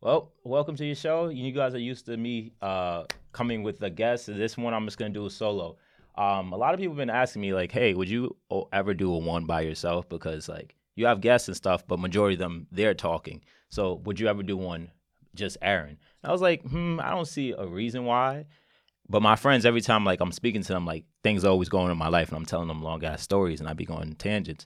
Well, welcome to your show. You guys are used to me uh, coming with a guest. This one I'm just gonna do a solo. Um, a lot of people have been asking me like, "Hey, would you ever do a one by yourself?" Because like you have guests and stuff, but majority of them they're talking. So would you ever do one just Aaron? And I was like, hmm, I don't see a reason why. But my friends, every time like I'm speaking to them, like things are always going in my life, and I'm telling them long ass stories, and I'd be going tangents.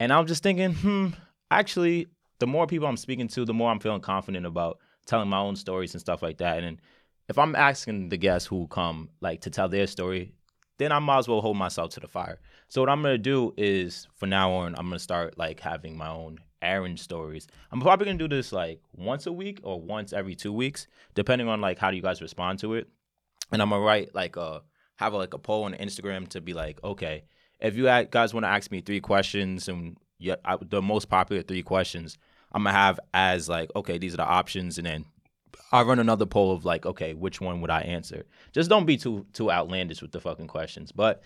And I'm just thinking, hmm, actually, the more people I'm speaking to, the more I'm feeling confident about telling my own stories and stuff like that. And if I'm asking the guests who come like to tell their story, then I might as well hold myself to the fire. So what I'm gonna do is for now on, I'm gonna start like having my own Aaron stories. I'm probably gonna do this like once a week or once every two weeks, depending on like how do you guys respond to it. And I'm gonna write like a have like a poll on Instagram to be like, okay, if you guys want to ask me three questions and yeah, I, the most popular three questions, I'm gonna have as like, okay, these are the options, and then I run another poll of like, okay, which one would I answer? Just don't be too too outlandish with the fucking questions. But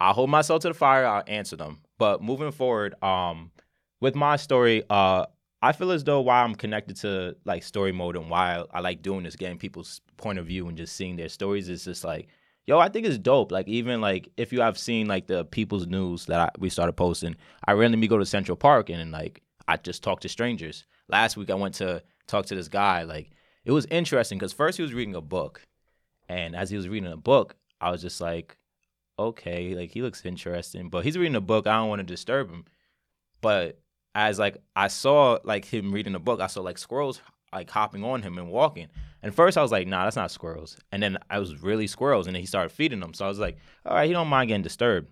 I'll hold myself to the fire. I'll answer them. But moving forward, um, with my story, uh, I feel as though why I'm connected to like story mode and why I, I like doing this, getting people's point of view and just seeing their stories is just like yo, I think it's dope. Like even like if you have seen like the People's News that I, we started posting, I randomly go to Central Park and, and like I just talk to strangers. Last week I went to talk to this guy. Like it was interesting because first he was reading a book, and as he was reading a book, I was just like, okay, like he looks interesting, but he's reading a book. I don't want to disturb him. But as like I saw like him reading a book, I saw like squirrels like hopping on him and walking. And first I was like, nah, that's not squirrels. And then I was really squirrels, and then he started feeding them. So I was like, all right, he don't mind getting disturbed.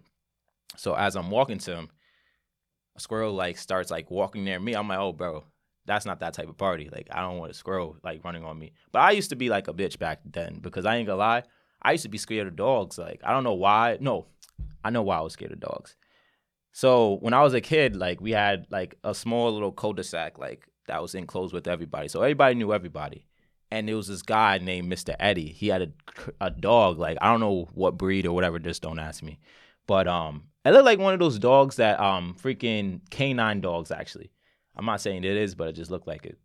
So as I'm walking to him, a squirrel like starts like walking near me. I'm like, oh, bro, that's not that type of party. Like I don't want a squirrel like running on me. But I used to be like a bitch back then because I ain't gonna lie, I used to be scared of dogs. Like I don't know why. No, I know why I was scared of dogs. So when I was a kid, like we had like a small little cul-de-sac, like that was enclosed with everybody. So everybody knew everybody. And there was this guy named Mr. Eddie. He had a, a dog, like I don't know what breed or whatever, just don't ask me. But um it looked like one of those dogs that um freaking canine dogs actually. I'm not saying it is, but it just looked like it.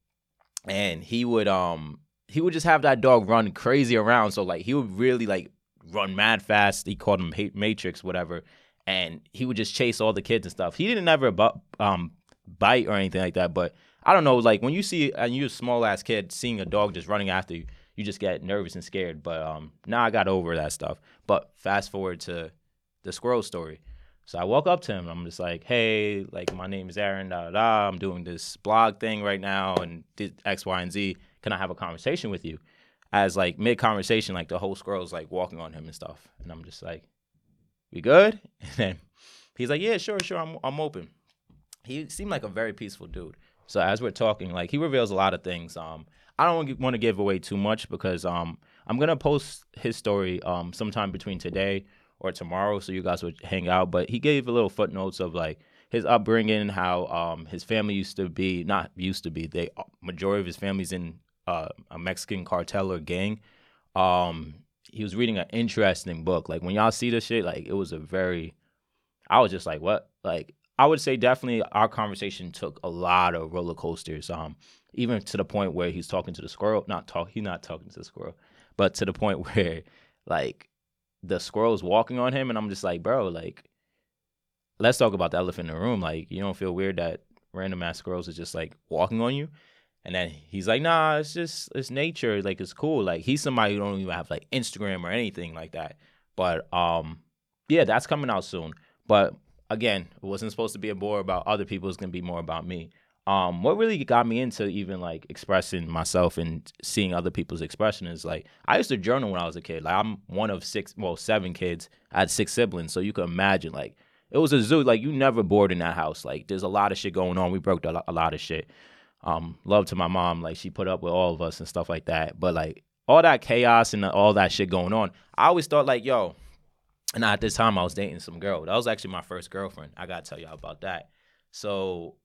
And he would um he would just have that dog run crazy around. So like he would really like run mad fast. He called him Matrix, whatever. And he would just chase all the kids and stuff. He didn't ever bu- um bite or anything like that, but I don't know, like when you see and you're a small ass kid seeing a dog just running after you, you just get nervous and scared. But um now I got over that stuff. But fast forward to the squirrel story. So I walk up to him. I'm just like, hey, like my name is Aaron. Da, da. I'm doing this blog thing right now, and did X, Y, and Z. Can I have a conversation with you? As like mid conversation, like the whole squirrel's like walking on him and stuff, and I'm just like, we good? And then he's like, yeah, sure, sure, I'm I'm open. He seemed like a very peaceful dude. So as we're talking, like he reveals a lot of things. Um, I don't want to give away too much because um, I'm gonna post his story um sometime between today or tomorrow, so you guys would hang out. But he gave a little footnotes of like his upbringing, how um his family used to be not used to be. They majority of his family's in uh, a Mexican cartel or gang. Um, he was reading an interesting book. Like when y'all see this shit, like it was a very, I was just like, what? Like I would say definitely our conversation took a lot of roller coasters. Um, even to the point where he's talking to the squirrel, not talk, he's not talking to the squirrel, but to the point where like the squirrel's walking on him, and I'm just like, bro, like, let's talk about the elephant in the room. Like, you don't feel weird that random ass squirrels are just like walking on you. And then he's like, nah, it's just it's nature. Like it's cool. Like he's somebody who don't even have like Instagram or anything like that. But um, yeah, that's coming out soon. But again, it wasn't supposed to be more about other people. It's gonna be more about me. Um, what really got me into even like expressing myself and seeing other people's expression is like I used to journal when I was a kid. Like I'm one of six, well, seven kids. I had six siblings, so you can imagine like it was a zoo. Like you never bored in that house. Like there's a lot of shit going on. We broke a lot of shit. Um, love to my mom. Like she put up with all of us and stuff like that. But like all that chaos and all that shit going on, I always thought like, yo, and at this time I was dating some girl. That was actually my first girlfriend. I gotta tell y'all about that. So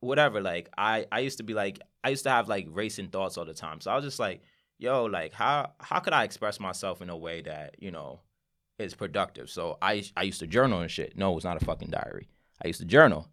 whatever, like I I used to be like I used to have like racing thoughts all the time. So I was just like, yo, like how how could I express myself in a way that, you know, is productive? So I I used to journal and shit. No, it was not a fucking diary. I used to journal.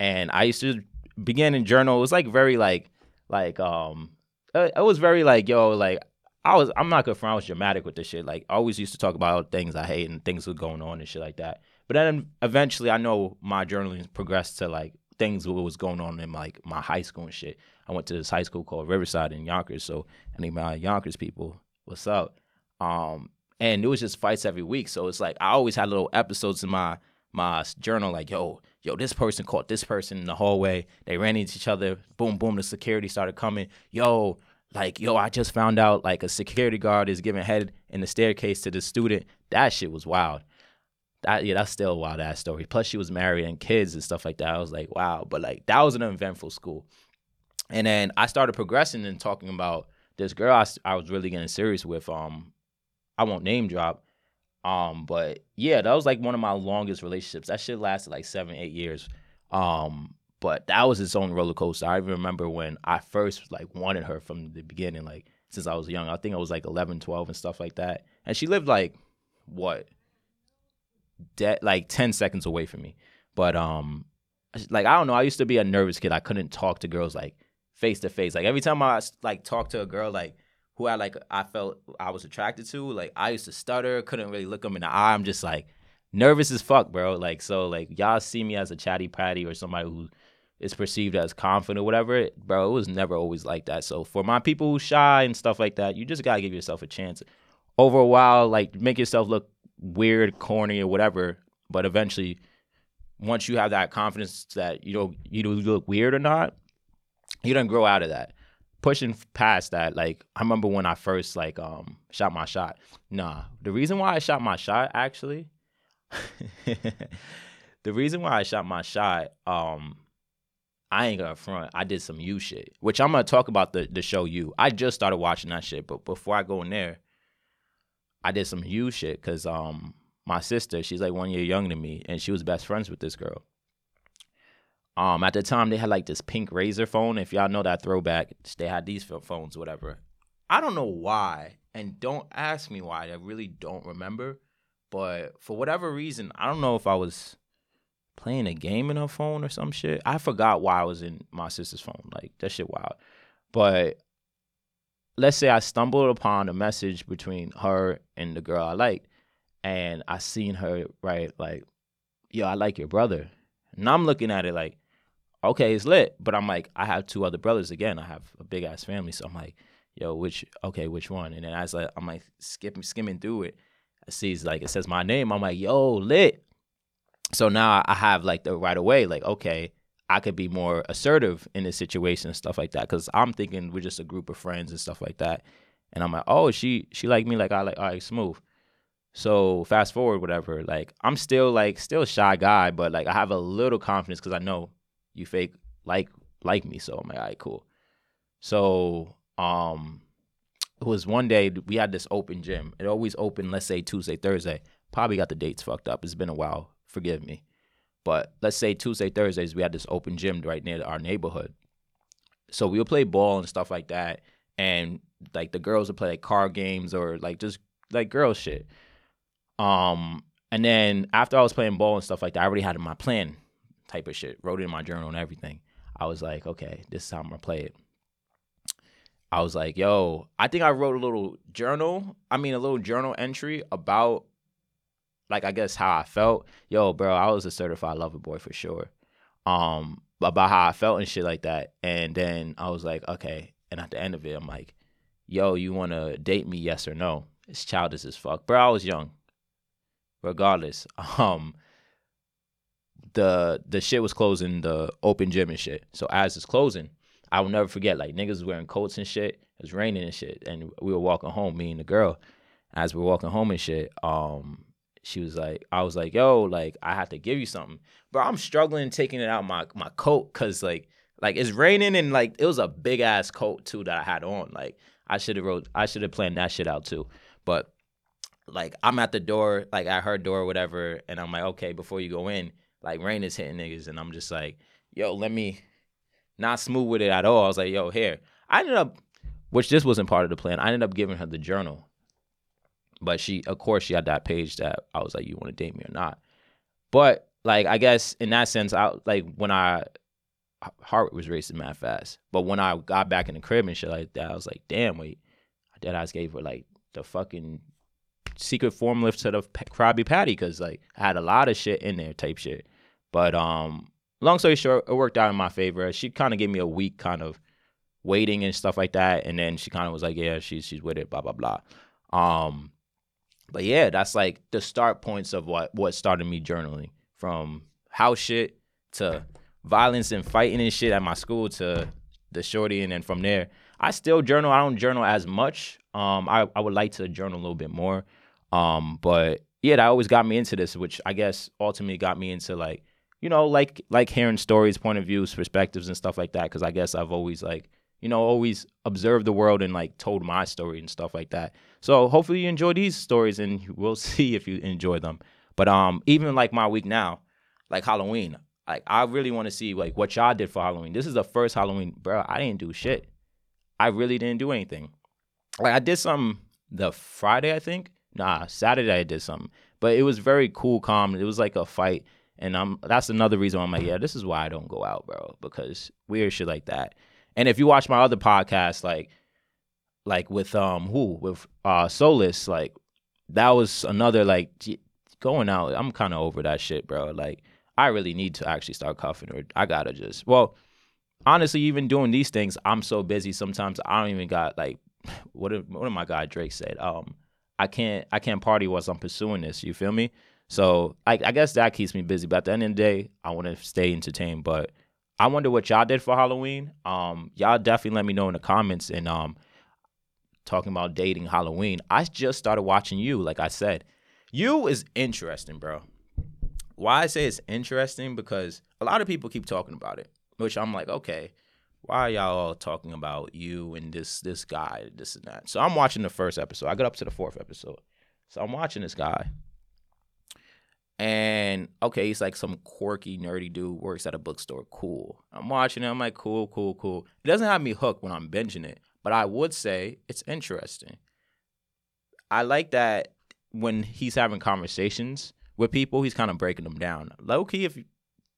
And I used to begin in journal. It was like very like Like um, it, it was very like yo like I was I'm not gonna front. I was dramatic with this shit. Like I always used to talk about things I hate and things were going on and shit like that. But then eventually, I know my journaling progressed to like things what was going on in like my high school and shit. I went to this high school called Riverside in Yonkers. So any of my Yonkers people, what's up? Um, and it was just fights every week. So it's like I always had little episodes in my my journal, like yo, yo, this person caught this person in the hallway. They ran into each other. Boom, boom. The security started coming. Yo, like yo, I just found out like a security guard is giving head in the staircase to the student. That shit was wild that yeah, that's still a wild ass story. Plus, she was married and kids and stuff like that. I was like, wow. But like, that was an eventful school. And then I started progressing and talking about this girl I, I was really getting serious with. Um, I won't name drop. Um, but yeah, that was like one of my longest relationships. That shit lasted like seven, eight years. Um, but that was its own roller coaster. I even remember when I first like wanted her from the beginning, like since I was young. I think I was like 11, 12 and stuff like that. And she lived like what de- like 10 seconds away from me. But um like I don't know, I used to be a nervous kid. I couldn't talk to girls like face to face. Like every time I like talked to a girl like who I like I felt I was attracted to, like I used to stutter, couldn't really look them in the eye. I'm just like nervous as fuck, bro. Like so like y'all see me as a chatty patty or somebody who is perceived as confident or whatever, bro, it was never always like that. So for my people who shy and stuff like that, you just gotta give yourself a chance. Over a while, like make yourself look weird, corny, or whatever. But eventually, once you have that confidence that you know you do look weird or not, you don't grow out of that. Pushing past that, like I remember when I first like um shot my shot. Nah, the reason why I shot my shot actually, the reason why I shot my shot, um, I ain't gonna front. I did some you shit, which I'm gonna talk about the the show you. I just started watching that shit, but before I go in there, I did some huge shit because um my sister, she's like one year younger than me, and she was best friends with this girl. Um, at the time they had like this pink razor phone. If y'all know that throwback, they had these phones, whatever. I don't know why, and don't ask me why. I really don't remember. But for whatever reason, I don't know if I was playing a game in her phone or some shit. I forgot why I was in my sister's phone. Like that shit wild. But let's say I stumbled upon a message between her and the girl I liked, and I seen her write like, "Yo, I like your brother," and I'm looking at it like, okay, it's lit, but I'm like, I have two other brothers again. I have a big ass family, so I'm like, yo, which okay, which one? And then as like I'm like skipping skimming through it, I see like it says my name. I'm like, yo, lit. So now I have like the right away, like okay, I could be more assertive in this situation and stuff like that. Cause I'm thinking we're just a group of friends and stuff like that. And I'm like, oh, she she like me like I like all right, smooth. So fast forward, whatever. Like I'm still like still shy guy, but like I have a little confidence because I know you fake like like me. So I'm like, all right, cool. So um it was one day we had this open gym. It always open, let's say Tuesday, Thursday. Probably got the dates fucked up. It's been a while. Forgive me. But let's say Tuesday, Thursdays, we had this open gym right near our neighborhood. So we would play ball and stuff like that. And like the girls would play like card games or like just like girl shit. Um, and then after I was playing ball and stuff like that, I already had my plan type of shit, wrote it in my journal and everything. I was like, okay, this is how I'm gonna play it. I was like, yo, I think I wrote a little journal. I mean, a little journal entry about like I guess how I felt. Yo, bro, I was a certified lover boy for sure. Um, about how I felt and shit like that. And then I was like, okay. And at the end of it, I'm like, yo, you wanna date me? Yes or no? It's childish as fuck, bro. I was young. Regardless, um, the the shit was closing, the open gym and shit. So as it's closing, I will never forget. Like niggas wearing coats and shit. It was raining and shit, and we were walking home. Me and the girl, as we are walking home and shit. Um, she was like, I was like, yo, like I have to give you something, but I'm struggling taking it out my my coat because like like it's raining and like it was a big ass coat too that I had on. Like I should have wrote, I should have planned that shit out too. But like I'm at the door, like at her door, or whatever, and I'm like, okay, before you go in, like rain is hitting niggas, and I'm just like, yo, let me not smooth with it at all. I was like, yo, here. I ended up, which this wasn't part of the plan. I ended up giving her the journal but she, of course, she had that page that I was like, you want to date me or not? But like, I guess in that sense, I like when I heart was racing mad fast. But when I got back in the crib and shit like that, I was like, damn, wait, dead eyes gave her like the fucking secret formula to the Krabby Patty because like I had a lot of shit in there, type shit. But um, long story short, it worked out in my favor. She kind of gave me a week kind of waiting and stuff like that, and then she kind of was like, yeah, she's she's with it, blah blah blah. Um, but yeah, that's like the start points of what what started me journaling from house shit to violence and fighting and shit at my school to the shorty, and then from there, I still journal. I don't journal as much. Um, I I would like to journal a little bit more. Um, but yeah, that always got me into this, which I guess ultimately got me into like, you know, like like hearing stories, point of views, perspectives, and stuff like that. Because I guess I've always like, you know, always observed the world and like told my story and stuff like that. So hopefully you enjoy these stories, and we'll see if you enjoy them. But um, even like my week now, like Halloween, like I really want to see like what y'all did for Halloween. This is the first Halloween, bro. I didn't do shit. I really didn't do anything. Like I did some the Friday, I think, Nah, Saturday I did something, but it was very cool, calm. It was like a fight, and I'm that's another reason I'm like, yeah, this is why I don't go out, bro, because weird shit like that. And if you watch my other podcast, like, like with um who with uh Solus, like that was another like going out. I'm kind of over that shit, bro. Like I really need to actually start cuffing or I gotta just well, honestly, even doing these things, I'm so busy sometimes I don't even got like what what did my guy Drake said um I can't I can't party whilst I'm pursuing this. You feel me? So I, I guess that keeps me busy. But at the end of the day, I want to stay entertained. But I wonder what y'all did for Halloween. Um, y'all definitely let me know in the comments. And um, talking about dating Halloween, I just started watching you. Like I said, you is interesting, bro. Why I say it's interesting because a lot of people keep talking about it, which I'm like, okay, why are y'all all talking about you and this this guy, this and that? So I'm watching the first episode. I got up to the fourth episode. So I'm watching this guy. And okay, he's like some quirky, nerdy dude, works at a bookstore. Cool. I'm watching it. I'm like, cool, cool, cool. It doesn't have me hooked when I'm binging it, but I would say it's interesting. I like that when he's having conversations with people, he's kind of breaking them down. Low key, if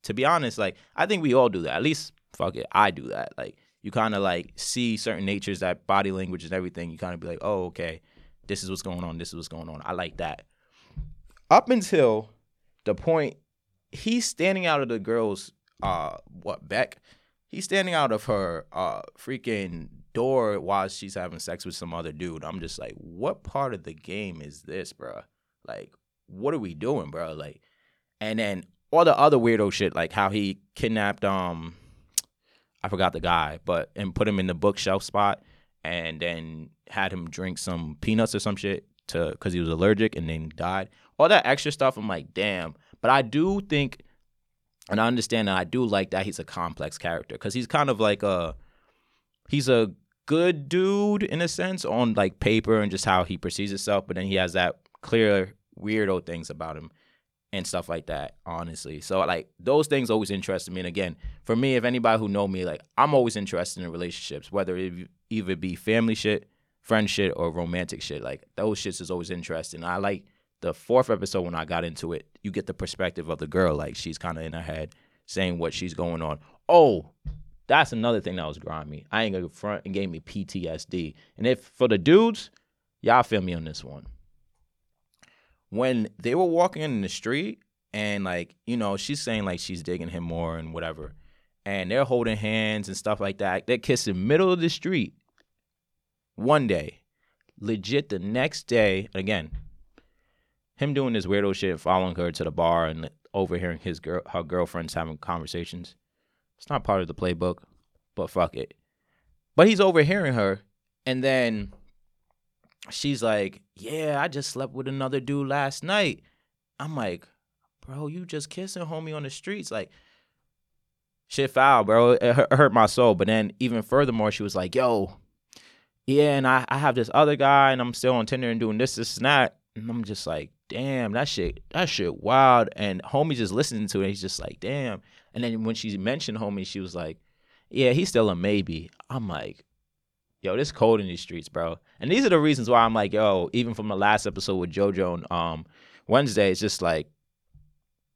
to be honest, like I think we all do that. At least fuck it, I do that. Like you kind of like see certain natures, that body language and everything. You kind of be like, oh, okay, this is what's going on. This is what's going on. I like that. Up until the point he's standing out of the girl's uh what Beck, he's standing out of her uh freaking door while she's having sex with some other dude. I'm just like, what part of the game is this, bro? Like, what are we doing, bro? Like, and then all the other weirdo shit, like how he kidnapped um I forgot the guy, but and put him in the bookshelf spot and then had him drink some peanuts or some shit to because he was allergic and then died. All that extra stuff, I'm like, damn. But I do think, and I understand that I do like that he's a complex character because he's kind of like a, he's a good dude in a sense on like paper and just how he perceives himself, but then he has that clear weirdo things about him and stuff like that honestly so like those things always interested me and again for me if anybody who know me like i'm always interested in relationships whether it either be family shit friend shit or romantic shit like those shits is always interesting i like the fourth episode when i got into it you get the perspective of the girl like she's kind of in her head saying what she's going on. Oh that's another thing that was grimy. I ain't gonna front and gave me ptsd and if for the dudes y'all feel me on this one. When they were walking in the street and like you know she's saying like she's digging him more and whatever and they're holding hands and stuff like that they're kissing middle of the street one day. Legit the next day again him doing this weirdo shit following her to the bar and overhearing his girl her girlfriends having conversations it's not part of the playbook but fuck it but he's overhearing her and then she's like, "Yeah, I just slept with another dude last night." I'm like, "Bro, you just kissing homie on the streets like." Shit foul, bro. It hurt my soul. But then, even furthermore, she was like, "Yo, yeah, and I, I have this other guy, and I'm still on Tinder and doing this, this, and that." And I'm just like, "Damn, that shit, that shit wild." And homie just listening to it, he's just like, "Damn." And then when she mentioned homie, she was like, "Yeah, he's still a maybe." I'm like, yo, this cold in these streets, bro. And these are the reasons why I'm like, yo, even from the last episode with JoJo on um, Wednesday, it's just like,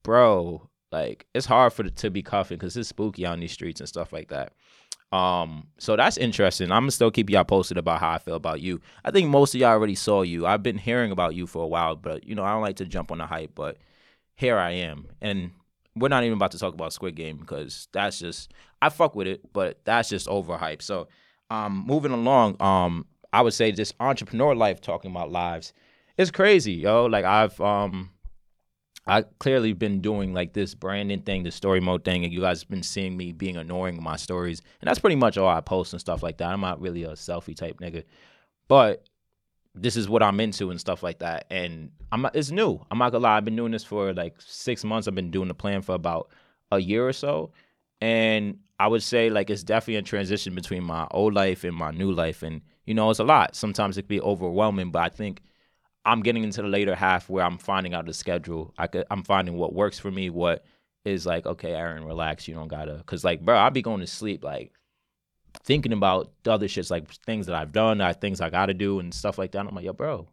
bro, Like it's hard for the, to be cuffing because it's spooky on these streets and stuff like that. Um, so that's interesting. I'm gonna still keep y'all posted about how I feel about you. I think most of y'all already saw you. I've been hearing about you for a while, but you know I don't like to jump on the hype. But here I am, and we're not even about to talk about Squid Game because that's just I fuck with it, but that's just overhyped. So, um, moving along, um, I would say this entrepreneur life, talking about lives, is crazy, yo. Like I've um I clearly been doing like this branding thing, the story mode thing, and you guys have been seeing me being annoying with my stories, and that's pretty much all I post and stuff like that. I'm not really a selfie type nigga, but this is what I'm into and stuff like that. And I'm it's new. I'm not gonna lie. I've been doing this for like six months. I've been doing the plan for about a year or so, and I would say like it's definitely a transition between my old life and my new life, and you know it's a lot. Sometimes it can be overwhelming, but I think I'm getting into the later half where I'm finding out the schedule. I could, I'm finding what works for me, what is like, okay, Aaron, relax. You don't gotta, cause like, bro, I'll be going to sleep like thinking about the other shits, like things that I've done, like things I gotta do and stuff like that. I'm like, yo, bro,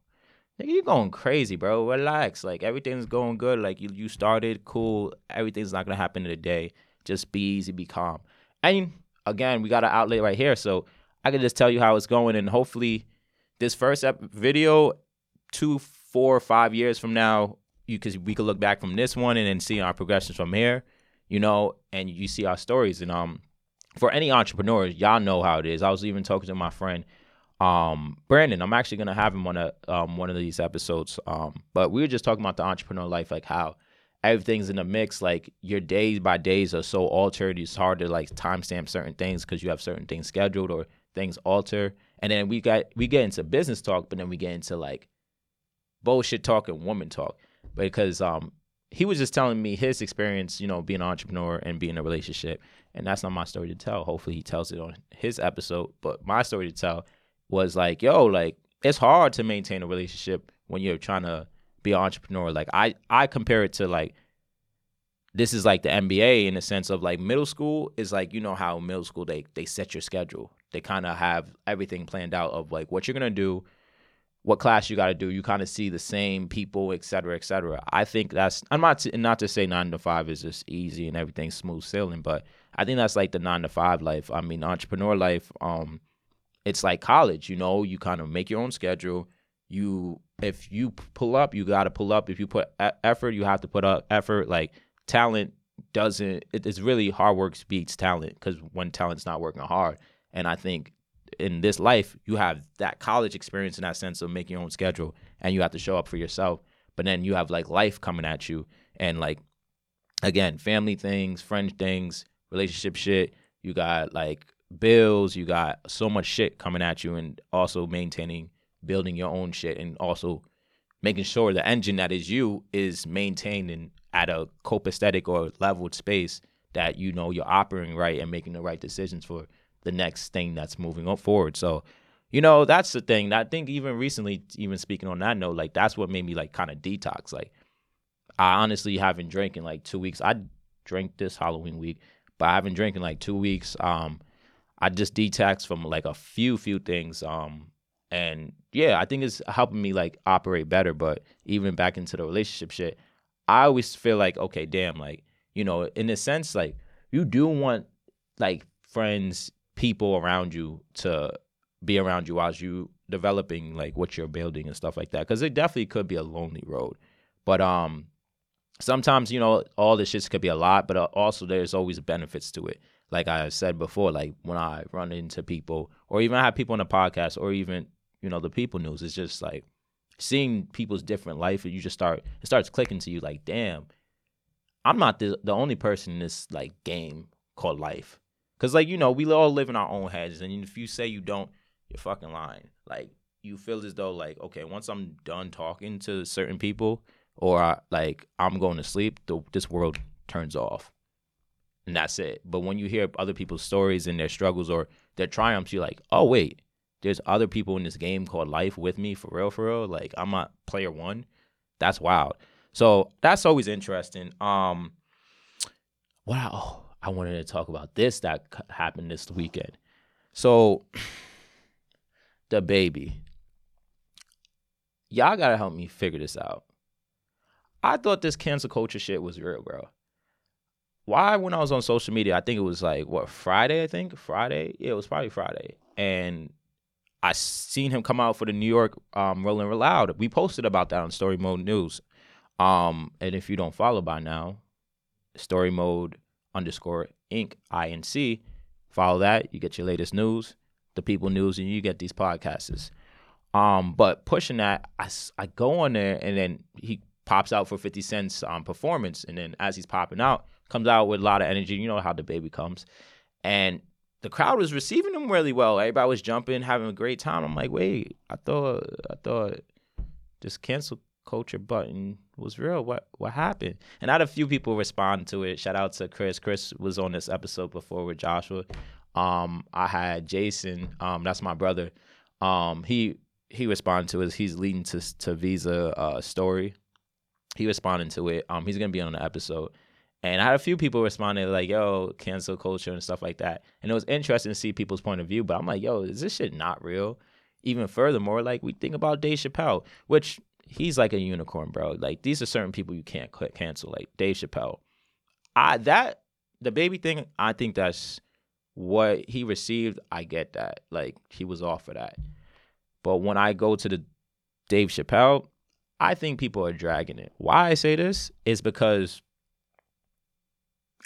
nigga, you going crazy, bro. Relax. Like everything's going good. Like you, you started cool. Everything's not gonna happen in a day. Just be easy, be calm. And again, we got an outlet right here, so I can just tell you how it's going, and hopefully, this first ep- video two, four, five years from now, you because we could look back from this one and then see our progressions from here, you know, and you see our stories. And um, for any entrepreneurs, y'all know how it is. I was even talking to my friend, um, Brandon. I'm actually gonna have him on a um one of these episodes. Um, but we were just talking about the entrepreneur life, like how everything's in a mix. Like your days by days are so altered. It's hard to like timestamp certain things because you have certain things scheduled or things alter. And then we got we get into business talk, but then we get into like bullshit talk and woman talk because um he was just telling me his experience, you know, being an entrepreneur and being in a relationship. And that's not my story to tell. Hopefully he tells it on his episode. But my story to tell was like, yo, like it's hard to maintain a relationship when you're trying to be an entrepreneur. Like I I compare it to like this is like the NBA in the sense of like middle school is like you know how middle school they they set your schedule. They kind of have everything planned out of like what you're gonna do, what class you got to do. You kind of see the same people, et cetera, et cetera. I think that's I'm not to, not to say nine to five is just easy and everything's smooth sailing, but I think that's like the nine to five life. I mean, entrepreneur life. Um, it's like college. You know, you kind of make your own schedule. You if you pull up, you got to pull up. If you put effort, you have to put up effort. Like talent doesn't. It's really hard work beats talent because when talent's not working hard, and I think in this life, you have that college experience in that sense of making your own schedule and you have to show up for yourself. But then you have like life coming at you and like again, family things, friend things, relationship shit. You got like bills, you got so much shit coming at you and also maintaining building your own shit and also making sure the engine that is you is maintained and at a copacetic or leveled space that you know you're operating right and making the right decisions for the next thing that's moving forward. So, you know, that's the thing. I think even recently, even speaking on that note, like that's what made me like kind of detox. Like, I honestly haven't drank in like two weeks. I drank this Halloween week, but I haven't drank in like two weeks. Um, I just detoxed from like a few few things. Um, and yeah, I think it's helping me like operate better. But even back into the relationship shit, I always feel like okay, damn, like you know, in a sense, like you do want like friends people around you to be around you as you developing like what you're building and stuff like that because it definitely could be a lonely road. But um sometimes you know all this shit could be a lot but uh, also there's always benefits to it. Like i said before like when i run into people or even I have people on the podcast or even you know the people news it's just like seeing people's different life and you just start it starts clicking to you like damn i'm not the, the only person in this like game called life Cause like you know we all live in our own heads, and if you say you don't, you're fucking lying. Like you feel as though like okay, once I'm done talking to certain people, or I, like I'm going to sleep, the, this world turns off, and that's it. But when you hear other people's stories and their struggles or their triumphs, you're like, oh wait, there's other people in this game called life with me for real, for real. Like I'm not player one. That's wild. So that's always interesting. Um, wow. I wanted to talk about this that happened this weekend. So, DaBaby. Y'all gotta help me figure this out. I thought this cancel culture shit was real, bro. why when I was on social media, I think it was like what Friday, I think Friday. Yeah, it was probably Friday, and I seen him come out for the New York um, Rolling Loud. We posted about that on Story Mode News. Um, and if you don't follow by now, Story Mode underscore Inc. INC, follow that. You get your latest news, the people news, and you get these podcasts. Um, but pushing that, I, I go on there and then he pops out for 50 Cent's um, performance. And then as he's popping out, comes out with a lot of energy. You know how DaBaby comes. And the crowd was receiving him really well. Everybody was jumping, having a great time. I'm like, wait, I thought I thought this cancel culture button was real. What what happened? And I had a few people respond to it. Shout out to Chris. Chris was on this episode before with Joshua. Um, I had Jason. Um, that's my brother. Um, he he responded to it. He's leading to to Visa uh, story. He responded to it. Um, he's gonna be on the episode. And I had a few people responding like, "Yo, cancel culture and stuff like that." And it was interesting to see people's point of view. But I'm like, "Yo, is this shit not real?" Even furthermore, like we think about Dave Chappelle, which he's like a unicorn, bro. Like these are certain people you can't cancel, like Dave Chappelle. I that DaBaby thing, I think that's what he received. I get that, like he was off for that. But when I go to the Dave Chappelle, I think people are dragging it. Why I say this is because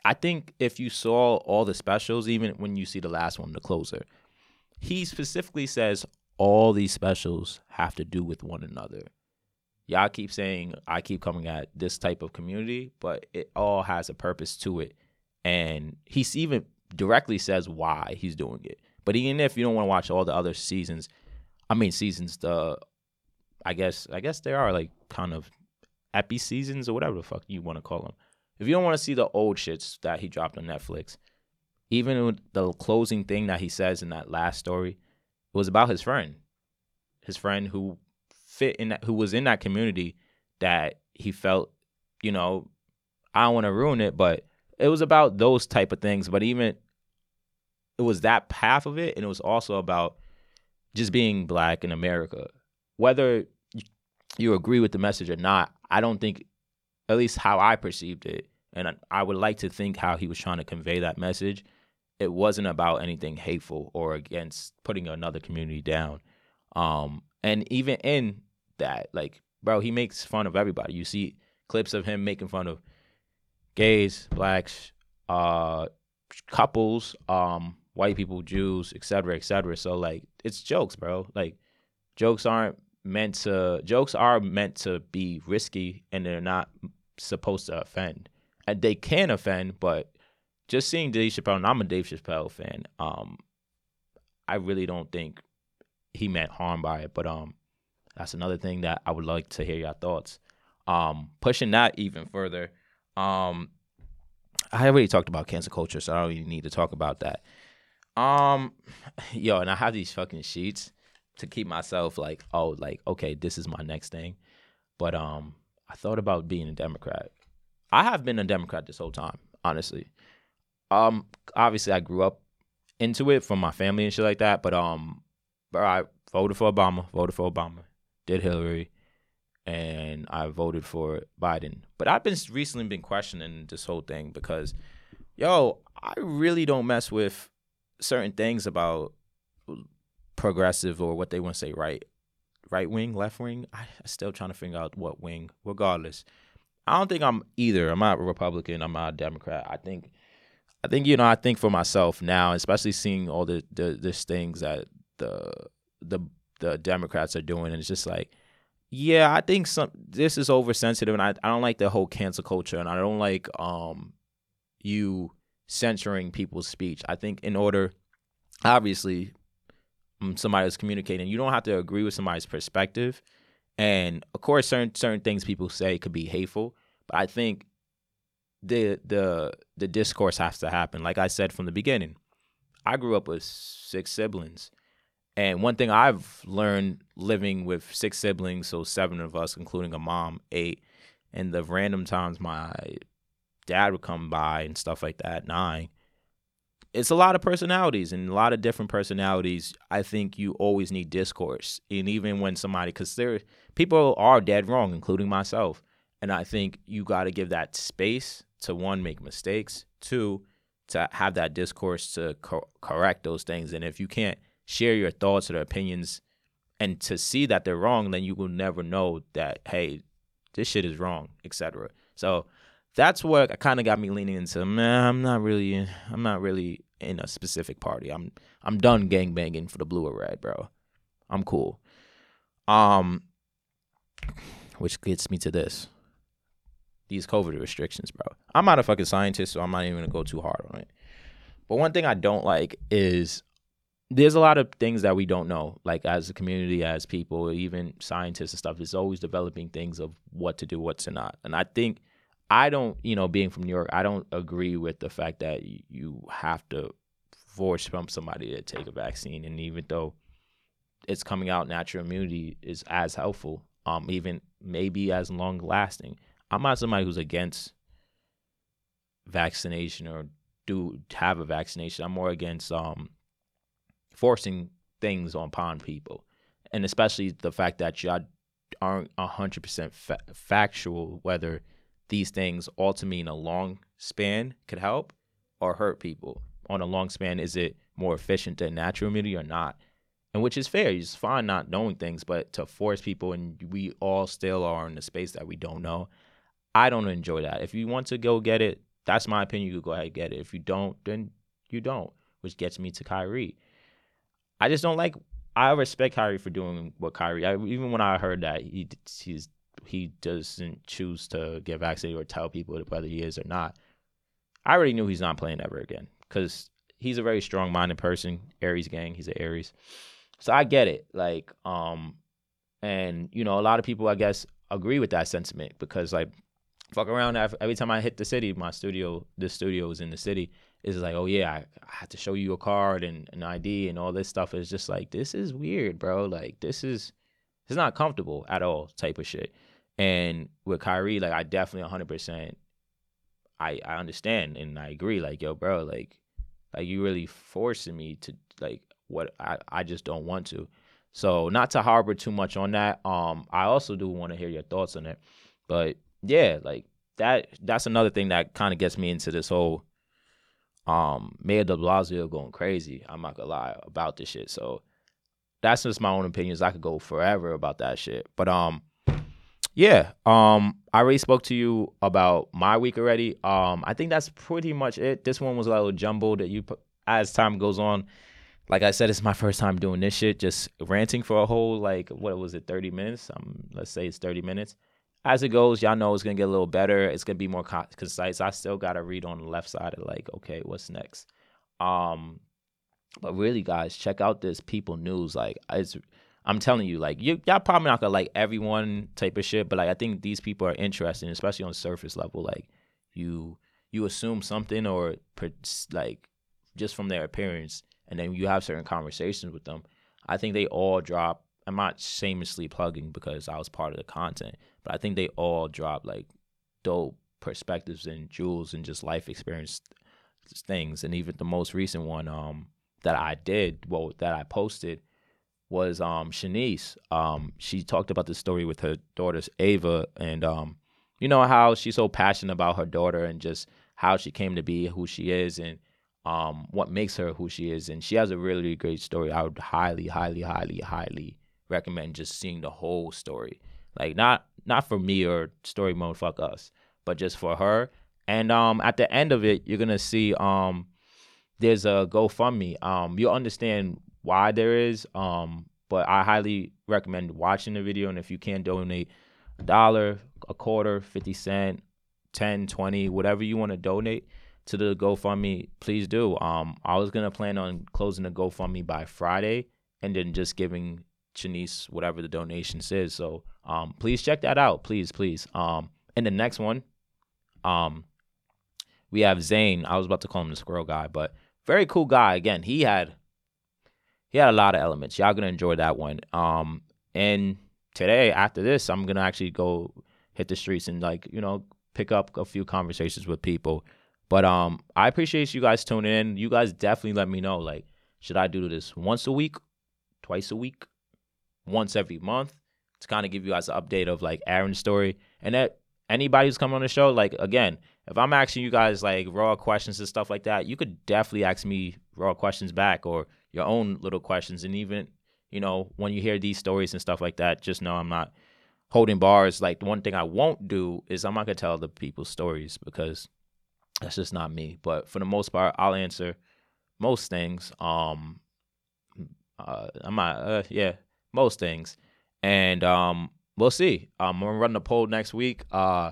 I think if you saw all the specials, even when you see the last one, the closer, he specifically says all these specials have to do with one another. Y'all keep saying I keep coming at this type of community, but it all has a purpose to it. And he's even directly says why he's doing it. But even if you don't want to watch all the other seasons, I mean seasons, the I guess I guess there are like kind of epi seasons or whatever the fuck you want to call them. If you don't want to see the old shits that he dropped on Netflix, even the closing thing that he says in that last story, it was about his friend, his friend who fit in that, who was in that community that he felt, you know, I don't want to ruin it, but it was about those type of things. But even it was that path of it, and it was also about just being black in America. Whether you agree with the message or not, I don't think at least how I perceived it, and I would like to think how he was trying to convey that message. It wasn't about anything hateful or against putting another community down. Um, and even in that, like, bro, he makes fun of everybody. You see clips of him making fun of gays, blacks, uh, couples, um, white people, Jews, etc., etc. So like, it's jokes, bro. Like, jokes aren't meant to jokes are meant to be risky and they're not supposed to offend. And they can offend, but just seeing Dave Chappelle, and I'm a Dave Chappelle fan, um, I really don't think he meant harm by it. But um, that's another thing that I would like to hear your thoughts. Um, pushing that even further, um, I already talked about cancel culture, so I don't even need to talk about that. Um, yo, and I have these fucking sheets to keep myself like, oh, like okay, this is my next thing. But um, I thought about being a Democrat. I have been a Democrat this whole time, honestly. Um, obviously, I grew up into it from my family and shit like that. But um, but I voted for Obama, voted for Obama, did Hillary, and I voted for Biden. But I've been recently been questioning this whole thing because, yo, I really don't mess with certain things about progressive or what they want to say right right wing left wing. I'm still trying to figure out what wing regardless. I don't think i'm either. I'm not a republican i'm not a democrat. I think i think you know i think for myself now especially seeing all the the this things that the the the democrats are doing and it's just like yeah i think some this is oversensitive and i, I don't like the whole cancel culture and i don't like um you censoring people's speech i think in order obviously um, somebody is communicating. You don't have to agree with somebody's perspective. And of course, certain certain things people say could be hateful, but I think the the the discourse has to happen. Like I said from the beginning, I grew up with six siblings, and one thing I've learned living with six siblings, so seven of us, including a mom, eight, and the random times my dad would come by and stuff like that, nine it's a lot of personalities and a lot of different personalities. I think you always need discourse, and even when somebody, because there people are dead wrong, including myself. And I think you got to give that space to one, make mistakes, two, to have that discourse to co- correct those things. And if you can't share your thoughts or their opinions and to see that they're wrong, then you will never know that, hey, this shit is wrong, etc. So that's what kind of got me leaning into, man, I'm not really, I'm not really in a specific party. I'm, I'm done gang banging for the blue or red, bro. I'm cool. Um, which gets me to this these COVID restrictions, bro. I'm not a fucking scientist, so I'm not even gonna go too hard on it. But one thing I don't like is there's a lot of things that we don't know, like as a community, as people, even scientists and stuff. Is always developing things of what to do, what to not. And I think I don't, you know, being from New York, I don't agree with the fact that you have to force from somebody to take a vaccine. And even though it's coming out, natural immunity is as helpful, um, even maybe as long lasting. I'm not somebody who's against vaccination or do have a vaccination. I'm more against um forcing things on upon people, and especially the fact that y'all aren't hundred percent fa- factual whether these things ultimately in a long span could help or hurt people. On a long span, is it more efficient than natural immunity or not? And which is fair. It's fine not knowing things, but to force people, and we all still are in the space that we don't know. I don't enjoy that. If you want to go get it, that's my opinion. You go ahead and get it. If you don't, then you don't. Which gets me to Kyrie. I just don't like. I respect Kyrie for doing what Kyrie. I, even when I heard that he he's he doesn't choose to get vaccinated or tell people whether he is or not. I already knew he's not playing ever again because he's a very strong-minded person. Aries gang. He's an Aries, so I get it. Like, um, and you know, a lot of people, I guess, agree with that sentiment because like fuck around every time I hit the city, my studio, this studio is in the city. Is like, oh yeah, I, I had to show you a card and an ID and all this stuff. Is just like this is weird, bro. Like this is it's not comfortable at all, type of shit. And with Kyrie, like I definitely 100, percent I I understand and I agree. Like yo, bro, like like you really forcing me to like what I I just don't want to. So not to harbor too much on that. Um, I also do want to hear your thoughts on it, but yeah, like that that's another thing that kind of gets me into this whole um Mayor de Blasio going crazy. I'm not gonna lie about this shit. So that's just my own opinions. I could go forever about that shit. But um yeah, um I already spoke to you about my week already. Um I think that's pretty much it. This one was a little jumbled that you as time goes on. Like I said, it's my first time doing this shit, just ranting for a whole like what was it, 30 minutes? Um, let's say it's 30 minutes as it goes, y'all know it's gonna get a little better. It's gonna be more concise. I still gotta read on the left side of like, okay, what's next? Um, but really, guys, check out this People News. Like, it's, I'm telling you, like, you, y'all probably not gonna like everyone type of shit, but like, I think these people are interesting, especially on surface level. Like, you you assume something or like just from their appearance, and then you have certain conversations with them. I think they all drop I'm not shamelessly plugging because I was part of the content, but I think they all drop like dope perspectives and jewels and just life experience things. And even the most recent one um, that I did, well, that I posted was um, Shanice. Um, she talked about the story with her daughter's Ava, and um, you know how she's so passionate about her daughter and just how she came to be who she is and um, what makes her who she is. And she has a really great story. I would highly, highly, highly, highly recommend just seeing the whole story. Like not not for me or story mode fuck us, but just for her. And um at the end of it, you're gonna see um there's a GoFundMe. Um you'll understand why there is. Um but I highly recommend watching the video and if you can donate a dollar, a quarter, 50 cent, 10, 20, whatever you want to donate to the GoFundMe, please do. Um I was gonna plan on closing the GoFundMe by Friday and then just giving Shanice whatever the donation says. So um, please check that out, please, please. Um, and the next one, um, we have Zane. I was about to call him the squirrel guy, but very cool guy. Again, he had he had a lot of elements. Y'all gonna enjoy that one. Um, and today after this, I'm gonna actually go hit the streets and like you know pick up a few conversations with people. But um, I appreciate you guys tuning in. You guys definitely let me know like, should I do this once a week, twice a week? Once every month to kind of give you guys an update of like Aaron's story. And that anybody who's coming on the show, like again, if I'm asking you guys like raw questions and stuff like that, you could definitely ask me raw questions back or your own little questions. And even, you know, when you hear these stories and stuff like that, just know I'm not holding bars. Like the one thing I won't do is I'm not gonna tell the people's stories because that's just not me. But for the most part, I'll answer most things. Um, uh, I'm not, uh, yeah, most things, and um, we'll see. Um, I'm gonna run the poll next week. Uh,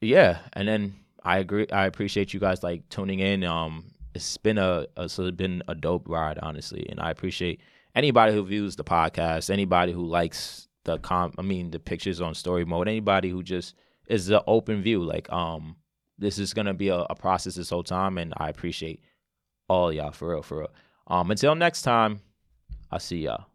yeah, and then I agree. I appreciate you guys like tuning in. Um, it's been a, a so it's been a dope ride, honestly, and I appreciate anybody who views the podcast, anybody who likes the com. I mean, the pictures on story mode. Anybody who just is the open view. Like, um, this is gonna be a, a process this whole time, and I appreciate all y'all for real, for real. Um, until next time, I'll see y'all.